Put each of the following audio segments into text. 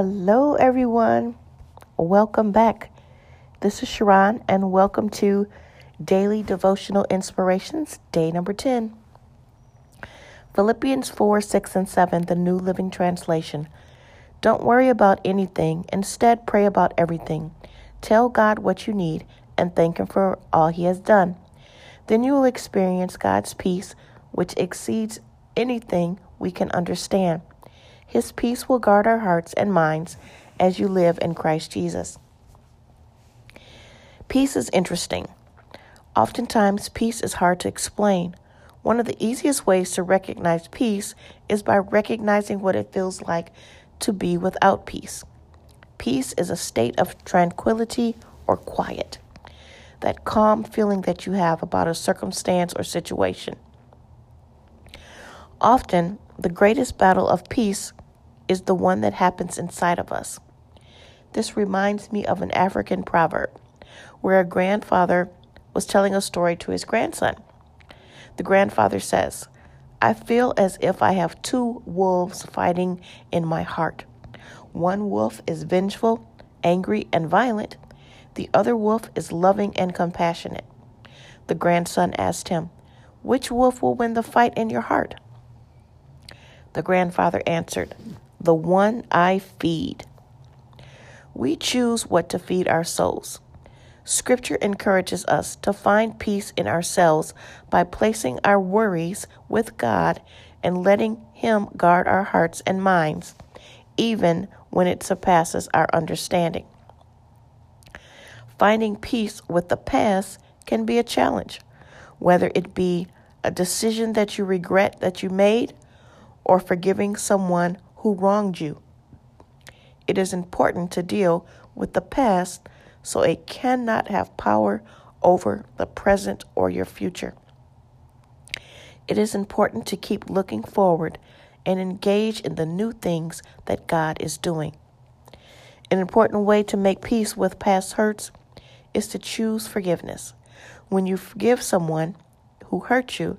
Hello, everyone. Welcome back. This is Sharron, and welcome to Daily Devotional Inspirations, day number 10. Philippians 4 6 and 7, the New Living Translation. Don't worry about anything, instead, pray about everything. Tell God what you need and thank Him for all He has done. Then you will experience God's peace, which exceeds anything we can understand. His peace will guard our hearts and minds as you live in Christ Jesus. Peace is interesting. Oftentimes, peace is hard to explain. One of the easiest ways to recognize peace is by recognizing what it feels like to be without peace. Peace is a state of tranquility or quiet, that calm feeling that you have about a circumstance or situation. Often, the greatest battle of peace is the one that happens inside of us. This reminds me of an African proverb where a grandfather was telling a story to his grandson. The grandfather says, I feel as if I have two wolves fighting in my heart. One wolf is vengeful, angry, and violent. The other wolf is loving and compassionate. The grandson asked him, Which wolf will win the fight in your heart? The grandfather answered, The one I feed. We choose what to feed our souls. Scripture encourages us to find peace in ourselves by placing our worries with God and letting Him guard our hearts and minds, even when it surpasses our understanding. Finding peace with the past can be a challenge, whether it be a decision that you regret that you made or forgiving someone who wronged you. It is important to deal with the past so it cannot have power over the present or your future. It is important to keep looking forward and engage in the new things that God is doing. An important way to make peace with past hurts is to choose forgiveness. When you forgive someone who hurt you,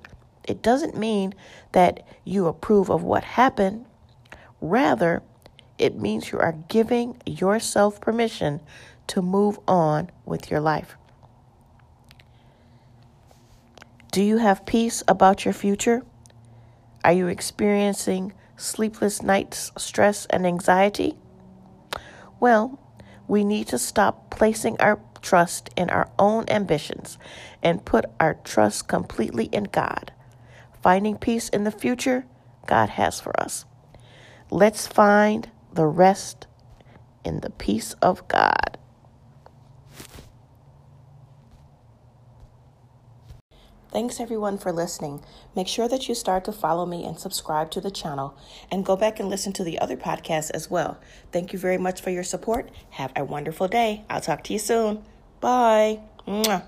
it doesn't mean that you approve of what happened. Rather, it means you are giving yourself permission to move on with your life. Do you have peace about your future? Are you experiencing sleepless nights, stress, and anxiety? Well, we need to stop placing our trust in our own ambitions and put our trust completely in God finding peace in the future God has for us. Let's find the rest in the peace of God. Thanks everyone for listening. Make sure that you start to follow me and subscribe to the channel and go back and listen to the other podcasts as well. Thank you very much for your support. Have a wonderful day. I'll talk to you soon. Bye. Mwah.